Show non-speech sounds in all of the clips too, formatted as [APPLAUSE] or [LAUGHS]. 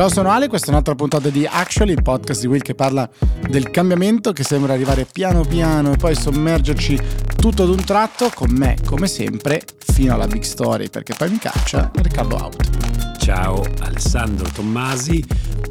Ciao, sono Ale, questa è un'altra puntata di Actually, il podcast di Will che parla del cambiamento che sembra arrivare piano piano e poi sommergerci tutto ad un tratto con me, come sempre, fino alla big story, perché poi mi caccia Riccardo Out. Ciao Alessandro Tommasi,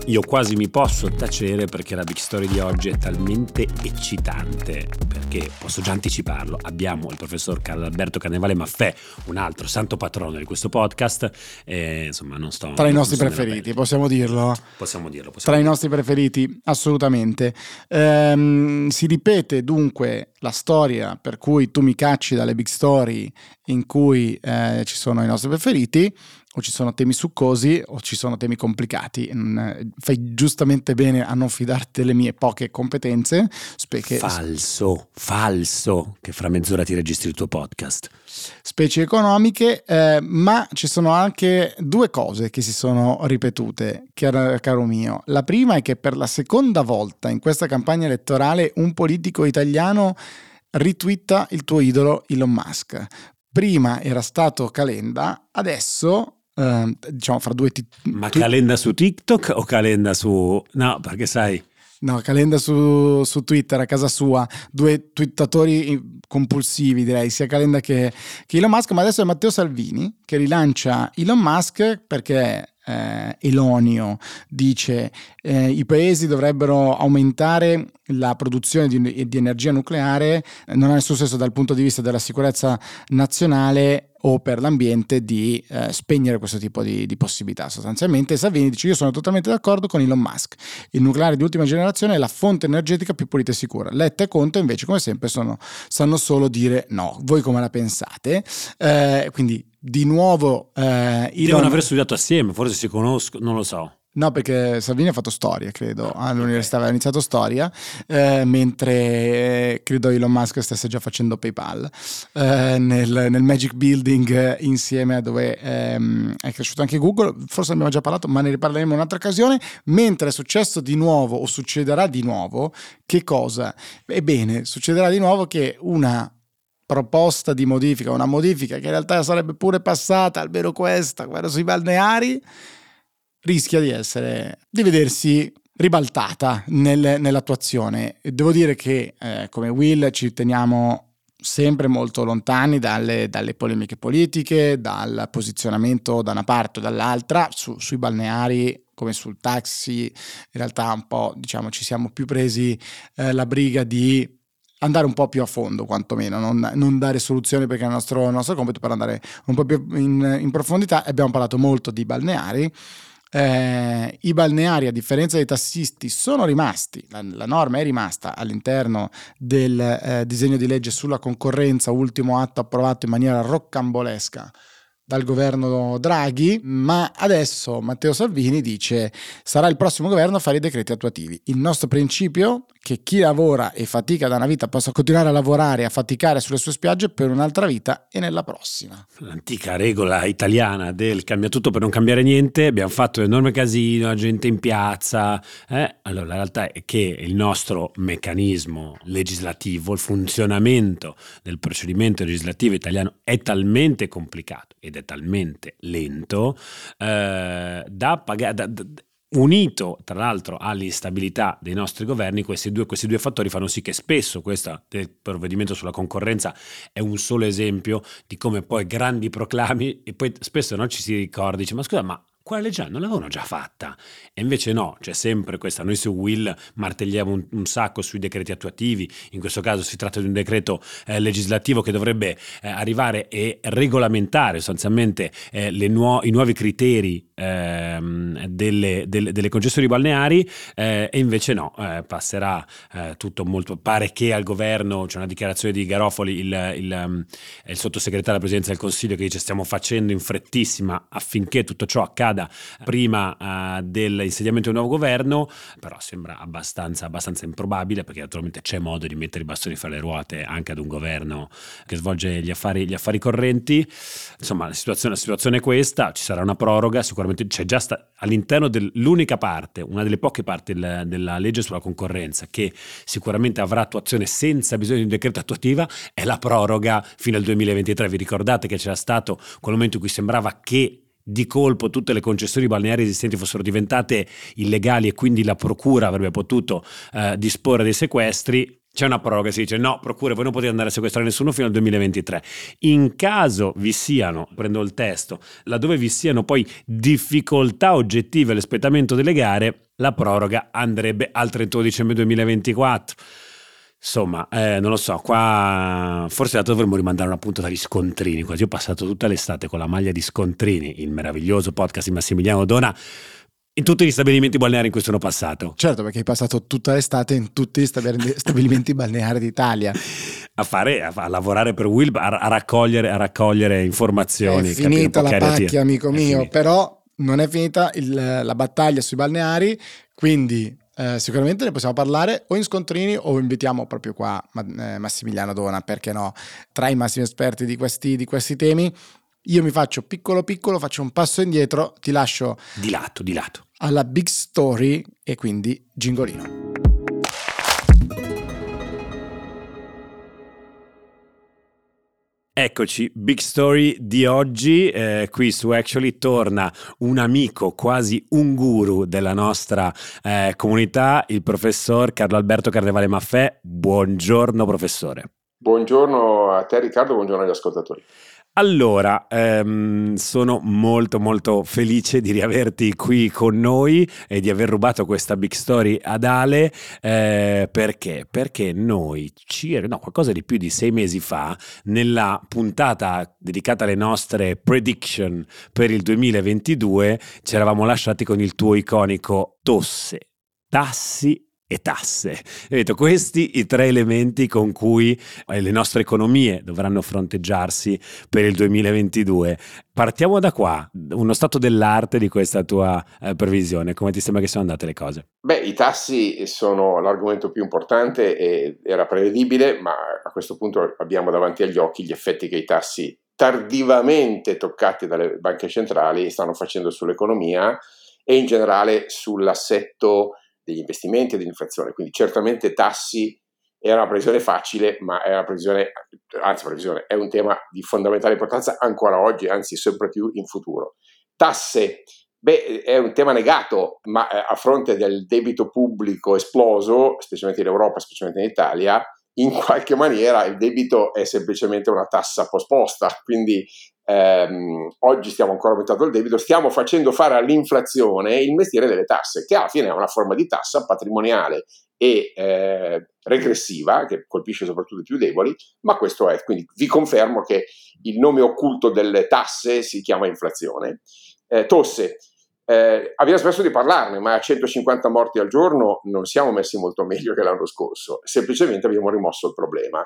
io quasi mi posso tacere perché la big story di oggi è talmente eccitante, perché posso già anticiparlo, abbiamo il professor Carlo Alberto Carnevale Maffè, un altro santo patrono di questo podcast, e, insomma non sto... Tra i nostri preferiti, possiamo dirlo? Possiamo dirlo. Possiamo Tra dirlo. i nostri preferiti, assolutamente. Ehm, si ripete dunque la storia per cui tu mi cacci dalle big story in cui eh, ci sono i nostri preferiti o ci sono temi succosi o ci sono temi complicati. Mm, Fai giustamente bene a non fidarti delle mie poche competenze. Specie, Falso, falso, che fra mezz'ora ti registri il tuo podcast. specie economiche, eh, ma ci sono anche due cose che si sono ripetute, caro, caro mio. La prima è che per la seconda volta in questa campagna elettorale un politico italiano ritwitta il tuo idolo Elon Musk. Prima era stato Calenda, adesso, eh, diciamo fra due... tit- Ma tu- calenda su TikTok o calenda su... No, perché sai... No, Calenda su, su Twitter a casa sua, due twittatori compulsivi direi, sia Calenda che, che Elon Musk, ma adesso è Matteo Salvini che rilancia Elon Musk perché eh, Elonio dice eh, i paesi dovrebbero aumentare la produzione di, di energia nucleare, non ha nessun senso dal punto di vista della sicurezza nazionale o per l'ambiente di eh, spegnere questo tipo di, di possibilità. Sostanzialmente Salvini dice io sono totalmente d'accordo con Elon Musk, il nucleare di ultima generazione è la fonte energetica più pulita e sicura. Letta e Conte invece come sempre sono, sanno solo dire no. Voi come la pensate? Eh, quindi di nuovo eh, Devono Elon... aver studiato assieme, forse si conoscono, non lo so. No, perché Salvini ha fatto storia, credo, all'università aveva iniziato storia, eh, mentre eh, credo Elon Musk stesse già facendo PayPal eh, nel, nel Magic Building insieme a dove ehm, è cresciuto anche Google, forse abbiamo già parlato, ma ne riparleremo in un'altra occasione, mentre è successo di nuovo o succederà di nuovo, che cosa? Ebbene, succederà di nuovo che una proposta di modifica, una modifica che in realtà sarebbe pure passata, almeno questa, quella sui balneari, rischia di essere di vedersi ribaltata nel- nell'attuazione. Devo dire che eh, come Will ci teniamo sempre molto lontani dalle, dalle polemiche politiche, dal posizionamento da una parte o dall'altra su- sui balneari come sul taxi, in realtà un po' diciamo ci siamo più presi eh, la briga di andare un po' più a fondo quantomeno, non, non dare soluzioni perché è il nostro, nostro compito per andare un po' più in, in profondità. Abbiamo parlato molto di balneari. Eh, I balneari, a differenza dei tassisti, sono rimasti, la, la norma è rimasta all'interno del eh, disegno di legge sulla concorrenza, ultimo atto approvato in maniera roccambolesca dal governo Draghi, ma adesso Matteo Salvini dice sarà il prossimo governo a fare i decreti attuativi. Il nostro principio è che chi lavora e fatica da una vita possa continuare a lavorare e a faticare sulle sue spiagge per un'altra vita e nella prossima. L'antica regola italiana del cambia tutto per non cambiare niente, abbiamo fatto un enorme casino, la gente in piazza. eh? Allora, la realtà è che il nostro meccanismo legislativo, il funzionamento del procedimento legislativo italiano è talmente complicato ed è talmente lento eh, da pagare. da- da- Unito tra l'altro all'instabilità dei nostri governi, questi due, questi due fattori fanno sì che spesso questo provvedimento sulla concorrenza è un solo esempio di come poi grandi proclami e poi spesso no, ci si ricorda, dice ma scusa ma quella legge non l'avevano già fatta. E invece no, c'è sempre questa, noi su Will martelliamo un, un sacco sui decreti attuativi, in questo caso si tratta di un decreto eh, legislativo che dovrebbe eh, arrivare e regolamentare sostanzialmente eh, nuo- i nuovi criteri ehm, delle, delle- delle concessioni balneari eh, e invece no, eh, passerà eh, tutto molto, pare che al governo c'è una dichiarazione di Garofoli, il, il, um, il sottosegretario alla presidenza del Consiglio che dice stiamo facendo in frettissima affinché tutto ciò accada prima eh, dell'insediamento di un nuovo governo, però sembra abbastanza, abbastanza improbabile perché naturalmente c'è modo di mettere i bastoni fra le ruote anche ad un governo che svolge gli affari, gli affari correnti. Insomma, la situazione, la situazione è questa, ci sarà una proroga, sicuramente c'è già sta- all'interno dell'unica parte, una delle poche parti del- della legge sulla concorrenza che sicuramente avrà attuazione senza bisogno di un decreto attuativa è la proroga fino al 2023. Vi ricordate che c'era stato quel momento in cui sembrava che di colpo tutte le concessioni balneari esistenti fossero diventate illegali e quindi la procura avrebbe potuto eh, disporre dei sequestri, c'è una proroga, si dice no, procure, voi non potete andare a sequestrare nessuno fino al 2023. In caso vi siano, prendo il testo, laddove vi siano poi difficoltà oggettive all'espletamento delle gare, la proroga andrebbe al 31 dicembre 2024. Insomma, eh, non lo so, qua forse dovremmo rimandare una puntata di scontrini, quasi ho passato tutta l'estate con la maglia di scontrini, il meraviglioso podcast di Massimiliano Dona in tutti gli stabilimenti balneari in cui sono passato. Certo, perché hai passato tutta l'estate in tutti gli [LAUGHS] stabilimenti balneari d'Italia. A, fare, a, a lavorare per Wilb, a, a, raccogliere, a raccogliere informazioni. È finita la pacchia, amico mio, però non è finita il, la battaglia sui balneari, quindi eh, sicuramente ne possiamo parlare o in scontrini o invitiamo proprio qua eh, Massimiliano Dona, perché no, tra i massimi esperti di questi, di questi temi. Io mi faccio piccolo piccolo, faccio un passo indietro, ti lascio di lato, di lato alla big story e quindi gingolino. Eccoci, Big Story di oggi, eh, qui su Actually torna un amico, quasi un guru della nostra eh, comunità, il professor Carlo Alberto Carnevale Maffè. Buongiorno professore. Buongiorno a te Riccardo, buongiorno agli ascoltatori. Allora, ehm, sono molto molto felice di riaverti qui con noi e di aver rubato questa big story ad Ale eh, perché? Perché noi, circa, no, qualcosa di più di sei mesi fa, nella puntata dedicata alle nostre prediction per il 2022, ci eravamo lasciati con il tuo iconico tosse, tassi e tasse. Detto, questi i tre elementi con cui eh, le nostre economie dovranno fronteggiarsi per il 2022. Partiamo da qua, uno stato dell'arte di questa tua eh, previsione, come ti sembra che siano andate le cose? Beh, i tassi sono l'argomento più importante e era prevedibile, ma a questo punto abbiamo davanti agli occhi gli effetti che i tassi tardivamente toccati dalle banche centrali stanno facendo sull'economia e in generale sull'assetto degli investimenti e dell'inflazione. Quindi certamente tassi era una previsione facile, ma è una previsione, anzi previsione, è un tema di fondamentale importanza ancora oggi, anzi sempre più in futuro. Tasse, beh, è un tema negato, ma eh, a fronte del debito pubblico esploso, specialmente in Europa, specialmente in Italia, in qualche maniera il debito è semplicemente una tassa posposta, quindi ehm, oggi stiamo ancora aumentando il debito, stiamo facendo fare all'inflazione il mestiere delle tasse, che alla fine è una forma di tassa patrimoniale e eh, regressiva, che colpisce soprattutto i più deboli, ma questo è, quindi vi confermo che il nome occulto delle tasse si chiama inflazione. Eh, tosse, eh, abbiamo smesso di parlarne, ma a 150 morti al giorno non siamo messi molto meglio che l'anno scorso, semplicemente abbiamo rimosso il problema.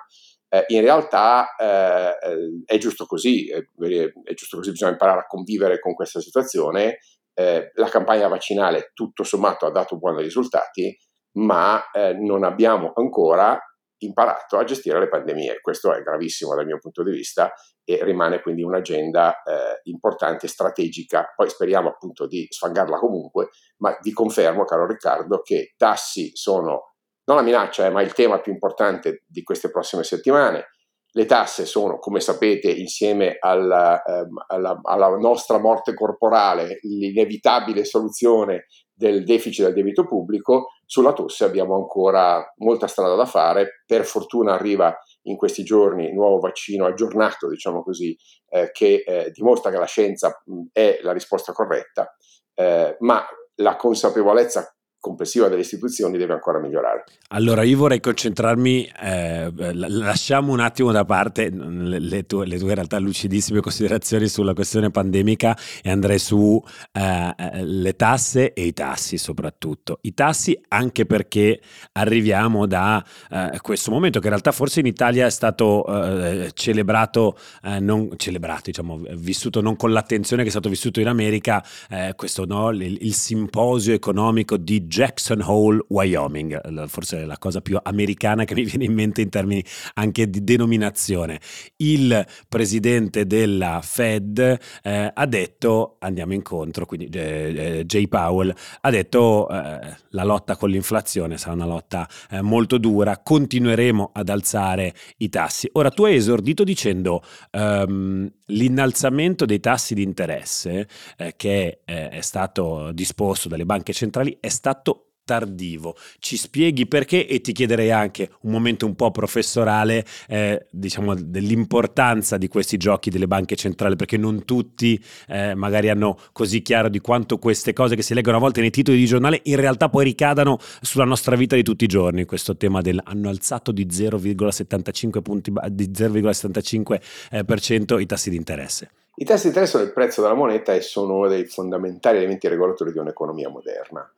Eh, in realtà eh, è giusto così, è, è, giusto così, bisogna imparare a convivere con questa situazione. Eh, la campagna vaccinale tutto sommato ha dato buoni risultati, ma eh, non abbiamo ancora imparato a gestire le pandemie. Questo è gravissimo dal mio punto di vista e rimane quindi un'agenda eh, importante, strategica. Poi speriamo appunto di sfangarla comunque, ma vi confermo, caro Riccardo, che tassi sono non la minaccia, eh, ma il tema più importante di queste prossime settimane. Le tasse sono, come sapete, insieme alla, ehm, alla, alla nostra morte corporale, l'inevitabile soluzione del deficit del debito pubblico, sulla tosse abbiamo ancora molta strada da fare. Per fortuna arriva in questi giorni il nuovo vaccino aggiornato, diciamo così, eh, che eh, dimostra che la scienza mh, è la risposta corretta, eh, ma la consapevolezza complessiva delle istituzioni deve ancora migliorare. Allora io vorrei concentrarmi, eh, lasciamo un attimo da parte le, tue, le, tue, in realtà lucidissime considerazioni sulla questione pandemica e andrei su eh, le tasse e i tassi soprattutto. I tassi anche perché arriviamo da eh, questo momento che in realtà forse in Italia è stato eh, celebrato, eh, non celebrato, diciamo, vissuto non con l'attenzione che è stato vissuto in America, eh, questo no, il, il simposio economico di Jackson Hole, Wyoming, forse la cosa più americana che mi viene in mente in termini anche di denominazione. Il presidente della Fed eh, ha detto, andiamo incontro, quindi eh, eh Jay Powell ha detto eh, la lotta con l'inflazione sarà una lotta eh, molto dura, continueremo ad alzare i tassi. Ora tu hai esordito dicendo um, l'innalzamento dei tassi di interesse eh, che è stato disposto dalle banche centrali è stato tardivo. Ci spieghi perché e ti chiederei anche un momento un po' professorale, eh, diciamo, dell'importanza di questi giochi delle banche centrali, perché non tutti eh, magari hanno così chiaro di quanto queste cose che si leggono a volte nei titoli di giornale in realtà poi ricadano sulla nostra vita di tutti i giorni. Questo tema del hanno alzato di 0,75 punti, di 0,75% eh, i tassi di interesse. I tassi di interesse sono il prezzo della moneta e sono uno dei fondamentali elementi regolatori di un'economia moderna.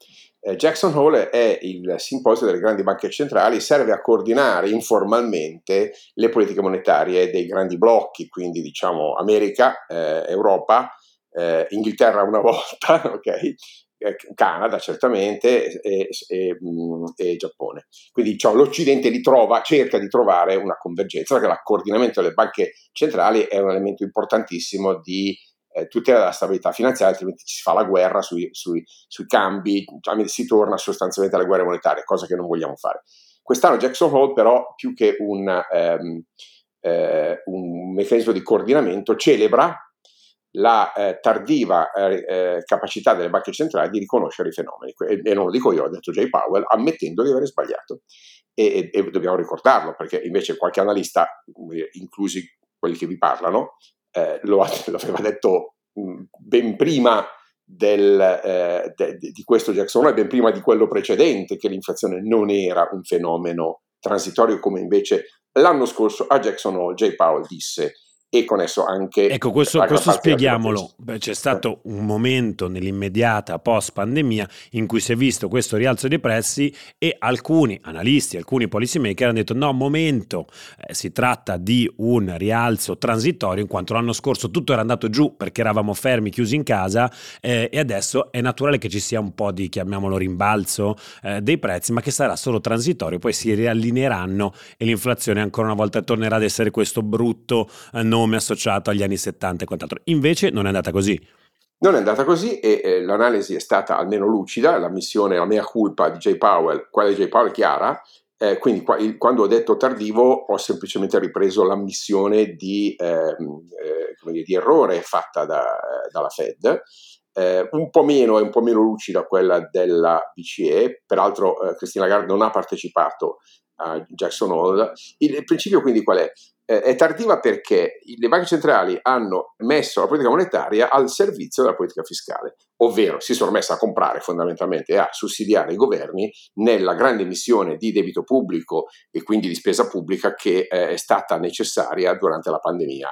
Eh, Jackson Hole è il simposio delle grandi banche centrali, serve a coordinare informalmente le politiche monetarie dei grandi blocchi, quindi diciamo America, eh, Europa, eh, Inghilterra una [LAUGHS] volta, ok? Eh, Canada certamente e, e, mm, e Giappone. Quindi diciamo, l'Occidente li trova, cerca di trovare una convergenza, perché il coordinamento delle banche centrali è un elemento importantissimo di eh, tutela della stabilità finanziaria, altrimenti ci si fa la guerra sui, sui, sui cambi, cioè, si torna sostanzialmente alle guerre monetarie, cosa che non vogliamo fare. Quest'anno Jackson Hole però, più che un, ehm, eh, un meccanismo di coordinamento, celebra la eh, tardiva eh, eh capacità delle banche centrali di riconoscere i fenomeni. E, e, non lo dico io, l'ha detto Jay Powell, ammettendo di aver sbagliato. E, e, e dobbiamo ricordarlo, perché invece qualche analista, inclusi quelli che vi parlano, eh, [LAUGHS] lo, aveva detto mh, ben prima del, eh, de, de, di questo Jackson e ben prima di quello precedente, che l'inflazione non era un fenomeno transitorio come invece l'anno scorso a Jackson Hole Jay Powell disse e con esso anche... Ecco, questo, questo spieghiamolo. Beh, c'è stato un momento nell'immediata post pandemia in cui si è visto questo rialzo dei prezzi e alcuni analisti, alcuni policy maker hanno detto no, momento, eh, si tratta di un rialzo transitorio in quanto l'anno scorso tutto era andato giù perché eravamo fermi, chiusi in casa eh, e adesso è naturale che ci sia un po' di, chiamiamolo rimbalzo eh, dei prezzi, ma che sarà solo transitorio, poi si riallineeranno e l'inflazione ancora una volta tornerà ad essere questo brutto eh, nome associato agli anni 70 e quant'altro. Invece non è andata così. Non è andata così e eh, l'analisi è stata almeno lucida, la missione, la mia colpa di Jay Powell, quella di Jay Powell è chiara, eh, quindi qua, il, quando ho detto tardivo ho semplicemente ripreso l'ammissione di, ehm, eh, dire, di errore fatta da, dalla Fed, eh, un po' meno e un po' meno lucida quella della BCE, peraltro eh, Cristina Lagarde non ha partecipato a Jackson Hole. Il, il principio quindi qual è? Eh, è tardiva perché le banche centrali hanno messo la politica monetaria al servizio della politica fiscale, ovvero si sono messe a comprare fondamentalmente a sussidiare i governi nella grande emissione di debito pubblico e quindi di spesa pubblica che eh, è stata necessaria durante la pandemia.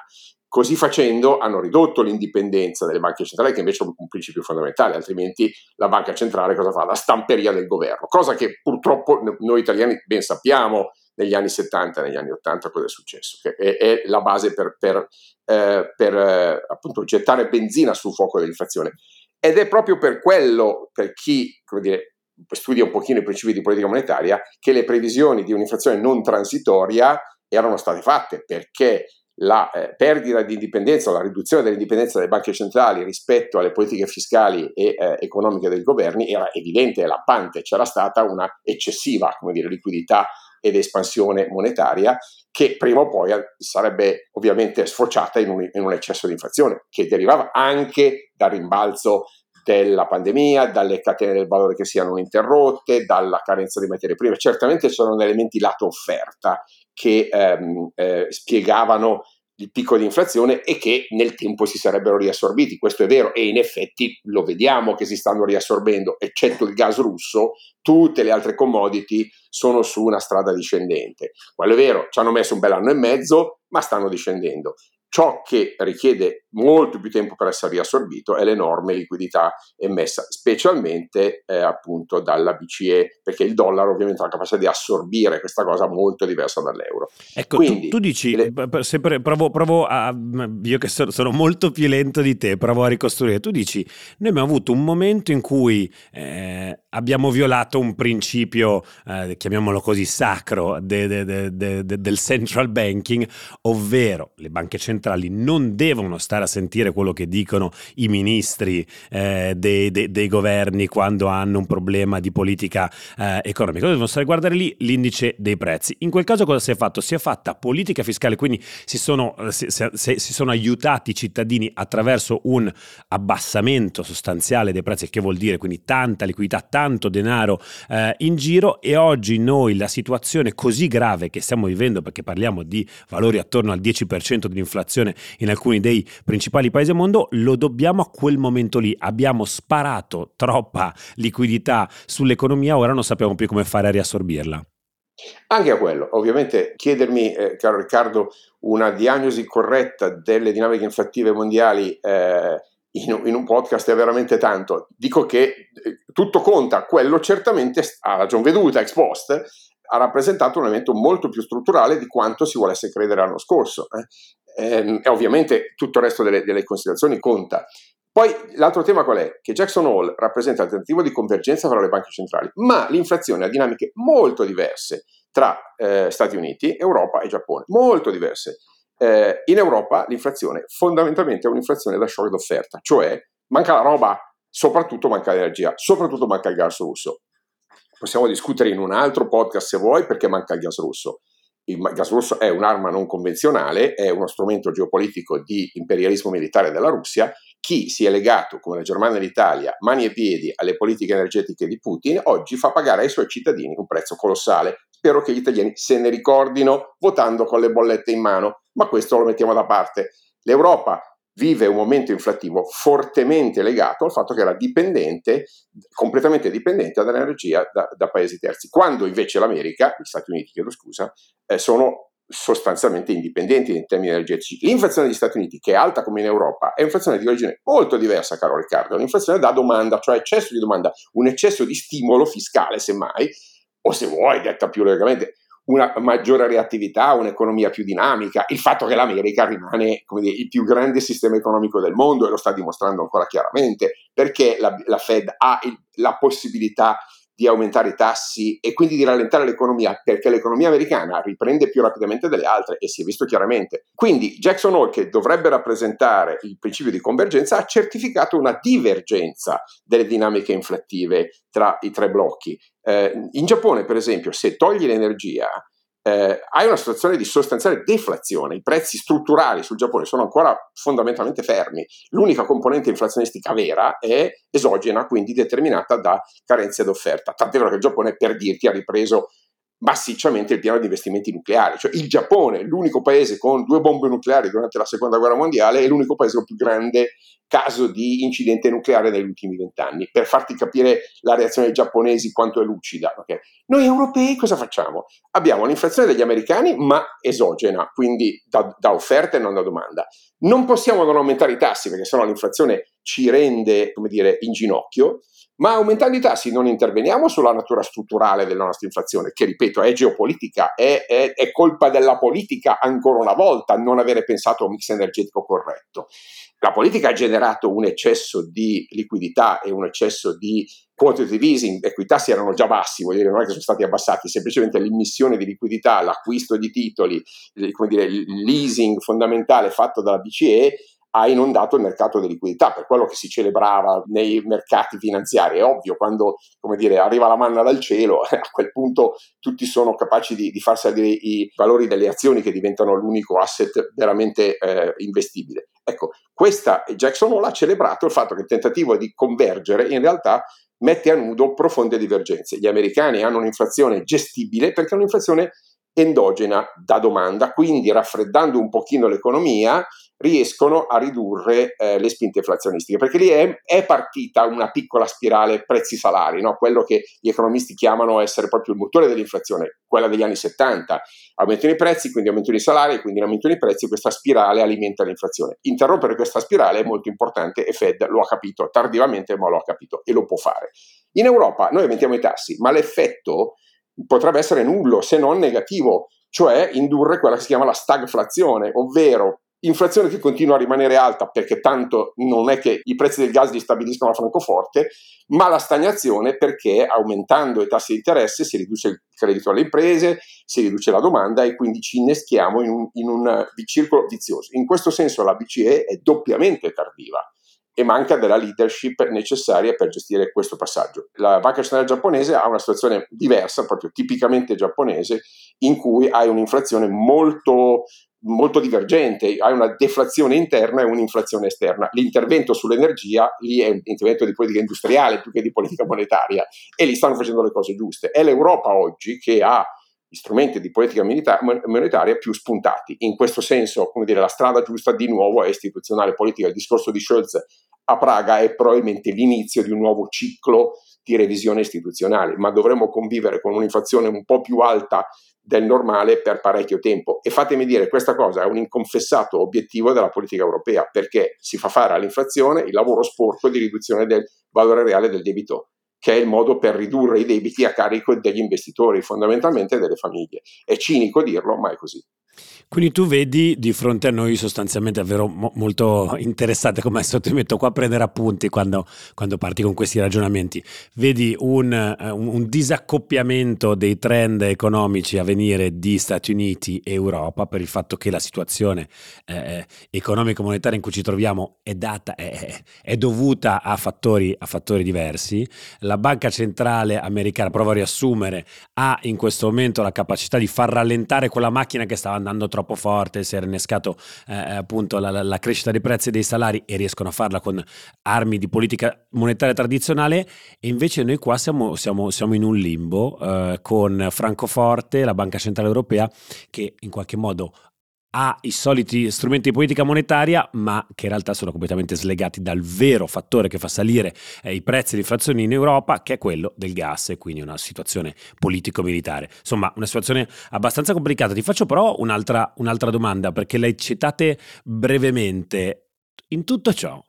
Così facendo hanno ridotto l'indipendenza delle banche centrali, che invece è un principio fondamentale, altrimenti la banca centrale cosa fa? La stamperia del governo, cosa che purtroppo noi italiani ben sappiamo negli anni 70 e negli anni 80 cosa è successo, che è, è la base per, per, eh, per eh, appunto gettare benzina sul fuoco dell'inflazione. Ed è proprio per quello, per chi come dire, studia un pochino i principi di politica monetaria, che le previsioni di un'inflazione non transitoria erano state fatte, perché la eh, perdita di indipendenza o la riduzione dell'indipendenza delle banche centrali rispetto alle politiche fiscali e eh, economiche dei governi era evidente e lampante, c'era stata una eccessiva dire, liquidità ed espansione monetaria che prima o poi sarebbe ovviamente sfociata in un, in un eccesso di inflazione che derivava anche dal rimbalzo della pandemia, dalle catene del valore che si erano interrotte, dalla carenza di materie prime. Certamente c'erano elementi lato offerta che ehm, eh, spiegavano il picco di inflazione e che nel tempo si sarebbero riassorbiti. Questo è vero e in effetti lo vediamo che si stanno riassorbendo, eccetto il gas russo, tutte le altre commodity sono su una strada discendente. Quello è vero, ci hanno messo un bel anno e mezzo, ma stanno discendendo. Ciò che richiede molto più tempo per essere riassorbito è l'enorme liquidità emessa, specialmente eh, appunto dalla BCE, perché il dollaro ovviamente ha la capacità di assorbire questa cosa molto diversa dall'euro. Ecco, Quindi, tu, tu dici, le... sempre provo, provo, a, io che sono, sono, molto più lento di te, provo a ricostruire, tu dici, noi abbiamo avuto un momento in cui eh, abbiamo violato un principio, eh, chiamiamolo così, sacro de, de, de, del central banking, ovvero le banche centrali non devono stare a sentire quello che dicono i ministri eh, dei, dei, dei, governi quando hanno un problema di politica eh, economica, devono stare a guardare lì l'indice dei prezzi. In quel caso cosa si è fatto? Si è fatta politica fiscale, quindi si sono, eh, si, si, si sono aiutati i cittadini attraverso un abbassamento sostanziale dei prezzi, che vuol dire quindi tanta liquidità, tanto denaro eh, in giro e oggi noi la situazione così grave che stiamo vivendo, perché parliamo di valori attorno al 10% di inflazione in alcuni dei principali paesi del mondo, lo dobbiamo a quel momento lì. Abbiamo sparato troppa liquidità sull'economia, ora non sappiamo più come fare a riassorbirla. Anche a quello, ovviamente chiedermi, eh, caro Riccardo, una diagnosi corretta delle dinamiche inflattive mondiali eh, in, un podcast è veramente tanto. Dico che eh, tutto conta, quello certamente a ragion veduta, ex post, ha rappresentato un elemento molto più strutturale di quanto si volesse credere l'anno scorso. Eh. Eh, e ovviamente tutto il resto delle, delle considerazioni conta. Poi l'altro tema qual è? Che Jackson Hole rappresenta il tentativo di convergenza tra le banche centrali, ma l'inflazione ha dinamiche molto diverse tra eh, Stati Uniti, Europa e Giappone, molto diverse. Eh, in Europa l'inflazione fondamentalmente è un'inflazione da shock d'offerta, cioè manca la roba, soprattutto manca l'energia, soprattutto manca il gas russo. Possiamo discutere in un altro podcast se vuoi perché manca il gas russo il gas russo è un'arma non convenzionale, è uno strumento geopolitico di imperialismo militare della Russia. Chi si è legato, come la Germania e l'Italia, mani e piedi alle politiche energetiche di Putin, oggi fa pagare ai suoi cittadini un prezzo colossale. Spero che gli italiani se ne ricordino votando con le bollette in mano, ma questo lo mettiamo da parte. L'Europa vive un momento inflattivo fortemente legato al fatto che era dipendente, completamente dipendente dall'energia da, da paesi terzi, quando invece l'America, gli Stati Uniti, chiedo scusa, eh, sono sostanzialmente indipendenti in termini energetici. L'inflazione degli Stati Uniti, che è alta come in Europa, è un'inflazione di origine molto diversa, caro Riccardo, è un'inflazione da domanda, cioè eccesso di domanda, un eccesso di stimolo fiscale, semmai, o se vuoi, detta più logicamente, una maggiore reattività, un'economia più dinamica, il fatto che l'America rimane dire, il più grande sistema economico del mondo e lo sta dimostrando ancora chiaramente, perché la, la Fed ha il, la possibilità di aumentare i tassi e quindi di rallentare l'economia perché l'economia americana riprende più rapidamente delle altre e si è visto chiaramente. Quindi Jackson Hole, che dovrebbe rappresentare il principio di convergenza, ha certificato una divergenza delle dinamiche inflattive tra i tre blocchi. Eh, in Giappone, per esempio, se togli l'energia, eh, hai una situazione di sostanziale deflazione, i prezzi strutturali sul Giappone sono ancora fondamentalmente fermi, l'unica componente inflazionistica vera è esogena, quindi determinata da carenze d'offerta, tant'è vero che il Giappone per dirti ha ripreso massicciamente il piano di investimenti nucleari, cioè il Giappone, l'unico paese con due bombe nucleari durante la seconda guerra mondiale, è l'unico paese con più grande caso di incidente nucleare negli ultimi vent'anni, per farti capire la reazione dei giapponesi quanto è lucida. Okay? Noi europei cosa facciamo? Abbiamo l'inflazione degli americani, ma esogena, quindi da, da offerta e non da domanda. Non possiamo non aumentare i tassi, perché sennò l'inflazione ci rende, come dire, in ginocchio, ma aumentando i tassi non interveniamo sulla natura strutturale della nostra inflazione, che ripeto è geopolitica, è, è, è colpa della politica ancora una volta non avere pensato a un mix energetico corretto. La politica ha generato un eccesso di liquidità e un eccesso di quantitative easing, ecco i tassi erano già bassi, vuol dire non è che sono stati abbassati, semplicemente l'immissione di liquidità, l'acquisto di titoli, come dire, leasing fondamentale fatto dalla BCE ha inondato il mercato di liquidità, per quello che si celebrava nei mercati finanziari. È ovvio, quando dire, arriva la manna dal cielo, [LAUGHS] a quel punto tutti sono capaci di, di far salire i valori delle azioni che diventano l'unico asset veramente eh, investibile. Ecco, questa Jackson Hole ha celebrato il fatto che il tentativo di convergere in realtà mette a nudo profonde divergenze. Gli americani hanno un'inflazione gestibile perché è un'inflazione endogena da domanda, quindi raffreddando un pochino l'economia riescono a ridurre eh, le spinte inflazionistiche, perché lì è, è, partita una piccola spirale prezzi-salari, no? quello che gli economisti chiamano essere proprio il motore dell'inflazione, quella degli anni 70. Aumentano i prezzi, quindi aumentano i salari, quindi aumentano i prezzi, questa spirale alimenta l'inflazione. Interrompere questa spirale è molto importante e Fed lo ha capito tardivamente, ma lo ha capito e lo può fare. In Europa noi aumentiamo i tassi, ma l'effetto potrebbe essere nullo se non negativo, cioè indurre quella che si chiama la stagflazione, ovvero inflazione che continua a rimanere alta perché tanto non è che i prezzi del gas li stabiliscono a Francoforte, ma la stagnazione perché aumentando i tassi di interesse si riduce il credito alle imprese, si riduce la domanda e quindi ci inneschiamo in un, in un circolo vizioso. In questo senso la BCE è doppiamente tardiva e manca della leadership necessaria per gestire questo passaggio. La banca centrale giapponese ha una situazione diversa, proprio tipicamente giapponese, in cui hai un'inflazione molto molto divergente, hai una deflazione interna e un'inflazione esterna. L'intervento sull'energia lì è un intervento di politica industriale più che di politica monetaria e lì stanno facendo le cose giuste. È l'Europa oggi che ha gli strumenti di politica monetaria più spuntati. In questo senso, come dire, la strada giusta di nuovo è istituzionale politica. Il discorso di Scholz a Praga è probabilmente l'inizio di un nuovo ciclo di revisione istituzionale, ma dovremmo convivere con un'inflazione un po' più alta del normale per parecchio tempo. E fatemi dire, questa cosa è un inconfessato obiettivo della politica europea, perché si fa fare all'inflazione il lavoro sporco di riduzione del valore reale del debito che è il modo per ridurre i debiti a carico degli investitori, fondamentalmente delle famiglie. È cinico dirlo, ma è così. Quindi tu vedi di fronte a noi sostanzialmente davvero mo- molto interessante, come adesso ti metto qua a prendere appunti quando, quando parti con questi ragionamenti, vedi un, uh, un, disaccoppiamento dei trend economici a venire di Stati Uniti e Europa per il fatto che la situazione eh, economico-monetaria in cui ci troviamo è, data, è, è dovuta a fattori, a fattori diversi. La banca centrale americana, provo a riassumere, ha in questo momento la capacità di far rallentare quella macchina che stava andando troppo forte, si era innescato eh, appunto la, la, crescita dei prezzi e dei salari e riescono a farla con armi di politica monetaria tradizionale. E invece noi qua siamo, siamo, siamo in un limbo eh, con Francoforte, la Banca Centrale Europea, che in qualche modo ha i soliti strumenti di politica monetaria, ma che in realtà sono completamente slegati dal vero fattore che fa salire eh, i prezzi e l'inflazione in Europa, che è quello del gas, e quindi una situazione politico-militare. Insomma, una situazione abbastanza complicata. Ti faccio però un'altra, un'altra domanda, perché l'hai citate brevemente. In tutto ciò,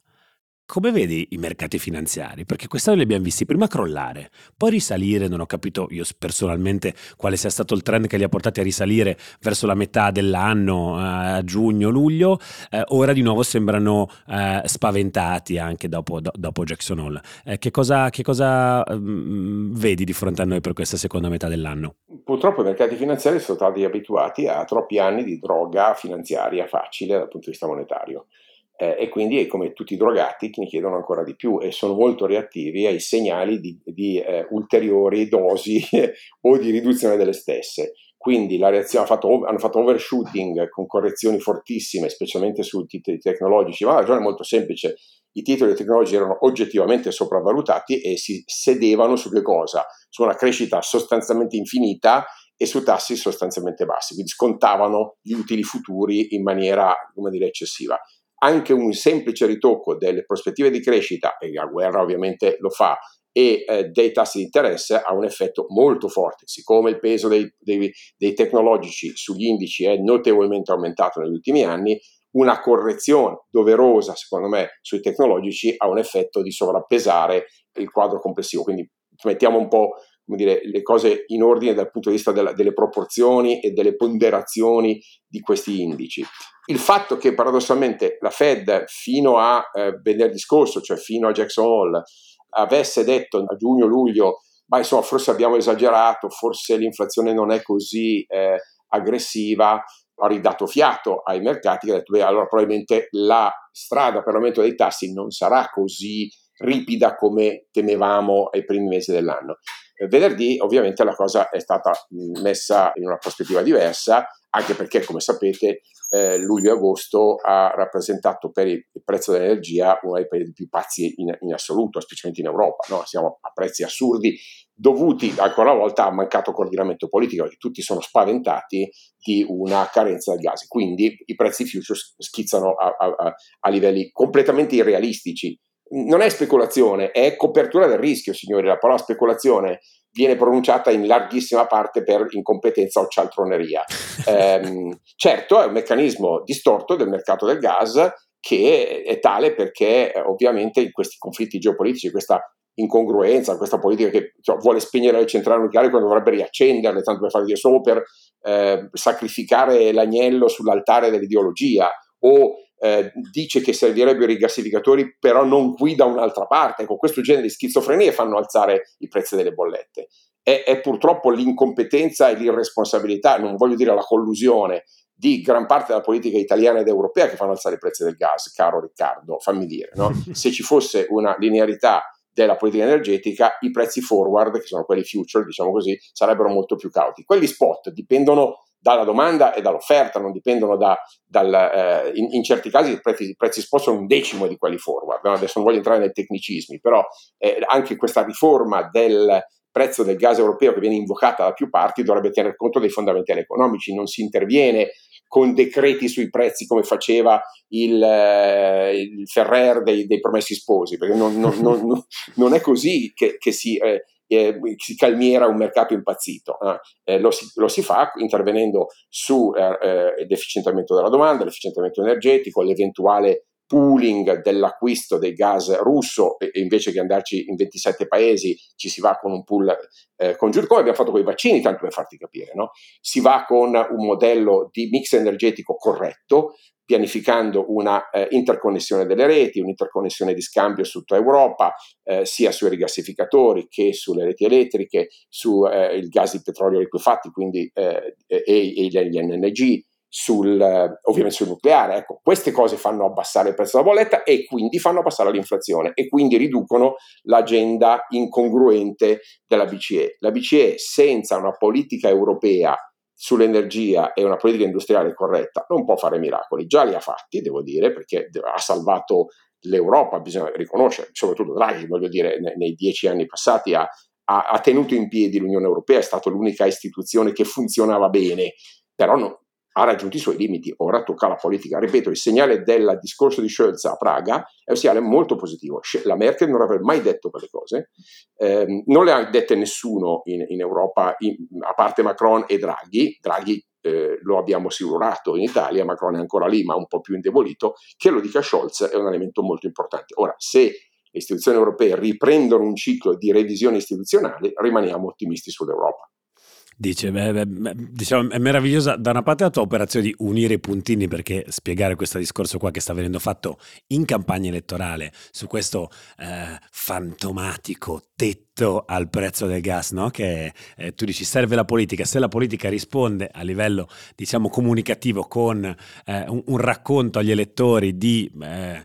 come vedi i mercati finanziari? Perché quest'anno li abbiamo visti prima crollare, poi risalire, non ho capito io personalmente quale sia stato il trend che li ha portati a risalire verso la metà dell'anno, a giugno, luglio, eh, ora di nuovo sembrano eh, spaventati anche dopo, do, dopo Jackson Hole. Eh, che cosa, che cosa um, vedi di fronte a noi per questa seconda metà dell'anno? Purtroppo i mercati finanziari sono stati abituati a troppi anni di droga finanziaria facile dal punto di vista monetario eh, e quindi come tutti i drogati ne chiedono ancora di più e sono molto reattivi ai segnali di, di eh, ulteriori dosi [LAUGHS] o di riduzione delle stesse. Quindi hanno fatto, hanno fatto overshooting con correzioni fortissime, specialmente sui titoli tecnologici, ma la ragione è molto semplice. I titoli tecnologici erano oggettivamente sopravvalutati e si sedevano su che cosa? Su una crescita sostanzialmente infinita e su tassi sostanzialmente bassi, quindi scontavano gli utili futuri in maniera, come dire, eccessiva anche un semplice ritocco delle prospettive di crescita, e la guerra ovviamente lo fa, e eh, dei tassi di interesse ha un effetto molto forte. Siccome il peso dei, dei, dei tecnologici sugli indici è notevolmente aumentato negli ultimi anni, una correzione doverosa, secondo me, sui tecnologici ha un effetto di sovrappesare il quadro complessivo. Quindi mettiamo un po' come dire, le cose in ordine dal punto di vista della, delle proporzioni e delle ponderazioni di questi indici. Il fatto che paradossalmente la Fed fino a eh, venerdì scorso, cioè fino a Jackson Hole, avesse detto a giugno-luglio, ma insomma forse abbiamo esagerato, forse l'inflazione non è così eh, aggressiva, ha ridato fiato ai mercati ha detto, beh, allora probabilmente la strada per l'aumento dei tassi non sarà così ripida come temevamo ai primi mesi dell'anno. Venerdì ovviamente la cosa è stata messa in una prospettiva diversa, anche perché, come sapete, eh, luglio e agosto ha rappresentato per il, prezzo dell'energia uno dei periodi più pazzi in, in assoluto, specialmente in Europa. No? Siamo a prezzi assurdi dovuti ancora una volta a mancato coordinamento politico, perché tutti sono spaventati di una carenza del gas. Quindi i prezzi futures schizzano a, a, a livelli completamente irrealistici. Non è speculazione, è copertura del rischio, signori. La parola speculazione viene pronunciata in larghissima parte per incompetenza o cialtroneria. [LAUGHS] eh, certo, è un meccanismo distorto del mercato del gas che è tale perché eh, ovviamente in questi conflitti geopolitici, questa incongruenza, questa politica che cioè, vuole spegnere le centrali nucleari quando dovrebbe riaccenderle, tanto per fare dire solo per eh, sacrificare l'agnello sull'altare dell'ideologia o eh, dice che servirebbero i rigassificatori, però non qui da un'altra parte. Ecco, questo genere di schizofrenie fanno alzare i prezzi delle bollette. È, è purtroppo l'incompetenza e l'irresponsabilità, non voglio dire la collusione, di gran parte della politica italiana ed europea che fanno alzare i prezzi del gas, caro Riccardo, fammi dire, no? [LAUGHS] se ci fosse una linearità della politica energetica, i prezzi forward, che sono quelli future, diciamo così, sarebbero molto più cauti. Quelli spot dipendono dalla domanda e dall'offerta, non dipendono da, dal, eh, in, in, certi casi i prezzi, i prezzi, spot sono un decimo di quelli forward, no? adesso non voglio entrare nei tecnicismi, però eh, anche questa riforma del prezzo del gas europeo che viene invocata da più parti dovrebbe tener conto dei fondamentali economici, non si interviene con decreti sui prezzi come faceva il, eh, il Ferrer dei, dei, promessi sposi, perché non, non, non, non è così che, che si... Eh, eh, si calmiera un mercato impazzito. Eh, lo, si, lo, si, fa intervenendo sull'efficientamento eh, eh della domanda, l'efficientamento energetico, l'eventuale pooling dell'acquisto del gas russo e, invece che andarci in 27 paesi ci si va con un pool eh, congiunto, come abbiamo fatto con i vaccini, tanto per farti capire, no? si va con un modello di mix energetico corretto, pianificando una eh, interconnessione delle reti, un'interconnessione di scambio su tutta Europa, eh, sia sui rigassificatori che sulle reti elettriche, sul eh, gas di petrolio liquefatti, quindi eh, e, e gli NNG, sul, ovviamente sul nucleare. Ecco, queste cose fanno abbassare il prezzo della bolletta e quindi fanno abbassare l'inflazione e quindi riducono l'agenda incongruente della BCE. La BCE senza una politica europea sull'energia e una politica industriale corretta non può fare miracoli, già li ha fatti, devo dire, perché ha salvato l'Europa, bisogna riconoscere, soprattutto Draghi, voglio dire, nei, dieci anni passati ha, ha, tenuto in piedi l'Unione Europea, è stata l'unica istituzione che funzionava bene, però no, ha raggiunto i suoi limiti, ora tocca alla politica. Ripeto, il segnale del discorso di Scholz a Praga è un segnale molto positivo. La Merkel non avrebbe mai detto quelle cose, eh, non le ha dette nessuno in, in Europa, in, a parte Macron e Draghi. Draghi eh, lo abbiamo assicurato in Italia, Macron è ancora lì, ma un po' più indebolito. Che lo dica Scholz è un elemento molto importante. Ora, se le istituzioni europee riprendono un ciclo di revisione istituzionale, rimaniamo ottimisti sull'Europa. Dice, beh, beh, diciamo, è meravigliosa da una parte la tua operazione di unire i puntini perché spiegare questo discorso qua che sta venendo fatto in campagna elettorale su questo eh, fantomatico tetto al prezzo del gas, no? che eh, tu dici serve la politica, se la politica risponde a livello diciamo comunicativo con eh, un, un, racconto agli elettori di eh,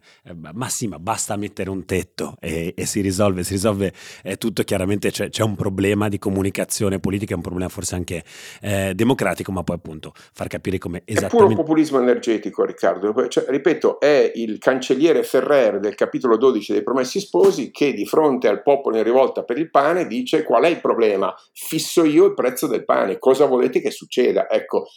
ma sì ma basta mettere un tetto e, e si risolve, si risolve eh, tutto, chiaramente c'è, c'è, un problema di comunicazione politica, un problema forse anche eh, democratico, ma poi appunto far capire come esattamente... È puro populismo energetico Riccardo, cioè, ripeto è il cancelliere Ferrer del capitolo 12 dei Promessi Sposi che di fronte al popolo in rivolta per il pane dice qual è il problema? Fisso io il prezzo del pane, cosa volete che succeda? Ecco,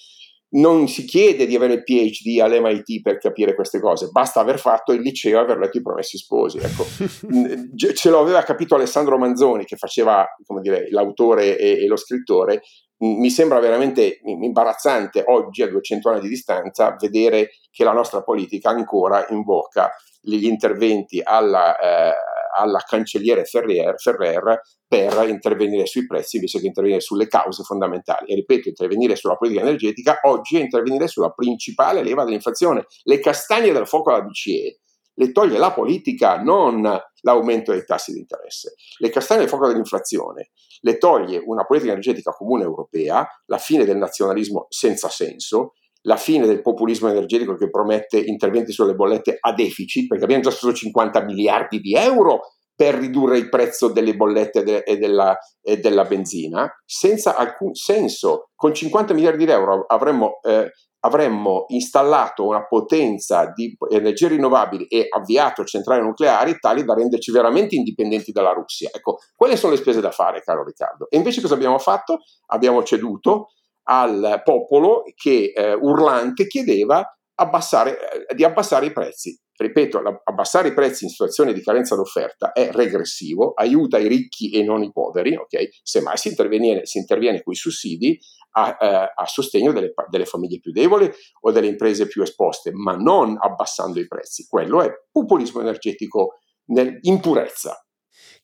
non si chiede di avere il PhD all'MIT per capire queste cose, basta aver fatto il liceo e aver letto i Promessi Sposi. Ecco. [LAUGHS] Ce lo aveva capito Alessandro Manzoni, che faceva come dire, l'autore e, e lo scrittore. Mi sembra veramente imbarazzante oggi, a 200 anni di distanza, vedere che la nostra politica ancora invoca gli interventi alla, eh, alla cancelliere Ferrer, Ferrer, per intervenire sui prezzi invece che intervenire sulle cause fondamentali. E ripeto, intervenire sulla politica energetica oggi è intervenire sulla principale leva dell'inflazione. Le castagne del fuoco della BCE le toglie la politica, non l'aumento dei tassi di interesse. Le castagne del fuoco dell'inflazione le toglie una politica energetica comune europea, la fine del nazionalismo senza senso, la fine del populismo energetico che promette interventi sulle bollette a deficit, perché abbiamo già speso 50 miliardi di euro per ridurre il prezzo delle bollette de- e, della, e, della, benzina, senza alcun senso. Con 50 miliardi di euro avremmo, eh, avremmo installato una potenza di energie rinnovabili e avviato centrali nucleari tali da renderci veramente indipendenti dalla Russia. Ecco, quelle sono le spese da fare, caro Riccardo. E invece cosa abbiamo fatto? Abbiamo ceduto al popolo che eh, urlante chiedeva abbassare, eh, di abbassare i prezzi. Ripeto, abbassare i prezzi in situazioni di carenza d'offerta è regressivo, aiuta i ricchi e non i poveri, ok? Semmai si interviene, si interviene con i sussidi a, eh, a sostegno delle, delle, famiglie più deboli o delle imprese più esposte, ma non abbassando i prezzi. Quello è populismo energetico nel, in purezza.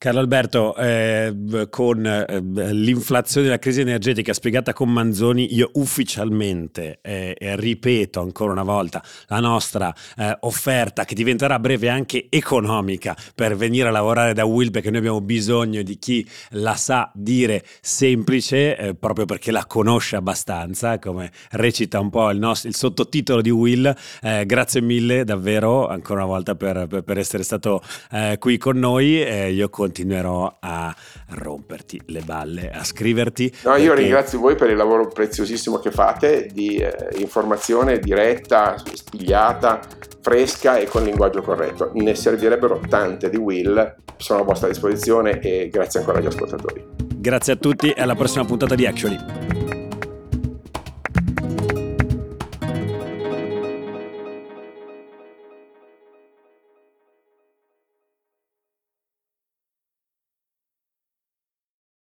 Carlo Alberto, eh, con eh, l'inflazione e la crisi energetica spiegata con Manzoni, io ufficialmente eh, ripeto ancora una volta la nostra eh, offerta che diventerà a breve anche economica per venire a lavorare da Will perché noi abbiamo bisogno di chi la sa dire semplice eh, proprio perché la conosce abbastanza, come recita un po' il, nostro, il sottotitolo di Will. Eh, grazie mille davvero ancora una volta per, per, essere stato qui con noi. io con continuerò a romperti le balle, a scriverti. No, perché... io ringrazio voi per il lavoro preziosissimo che fate di eh, informazione diretta, spigliata, fresca e con linguaggio corretto. Ne servirebbero tante di Will, sono a vostra disposizione e grazie ancora agli ascoltatori. Grazie a tutti e alla prossima puntata di Actually.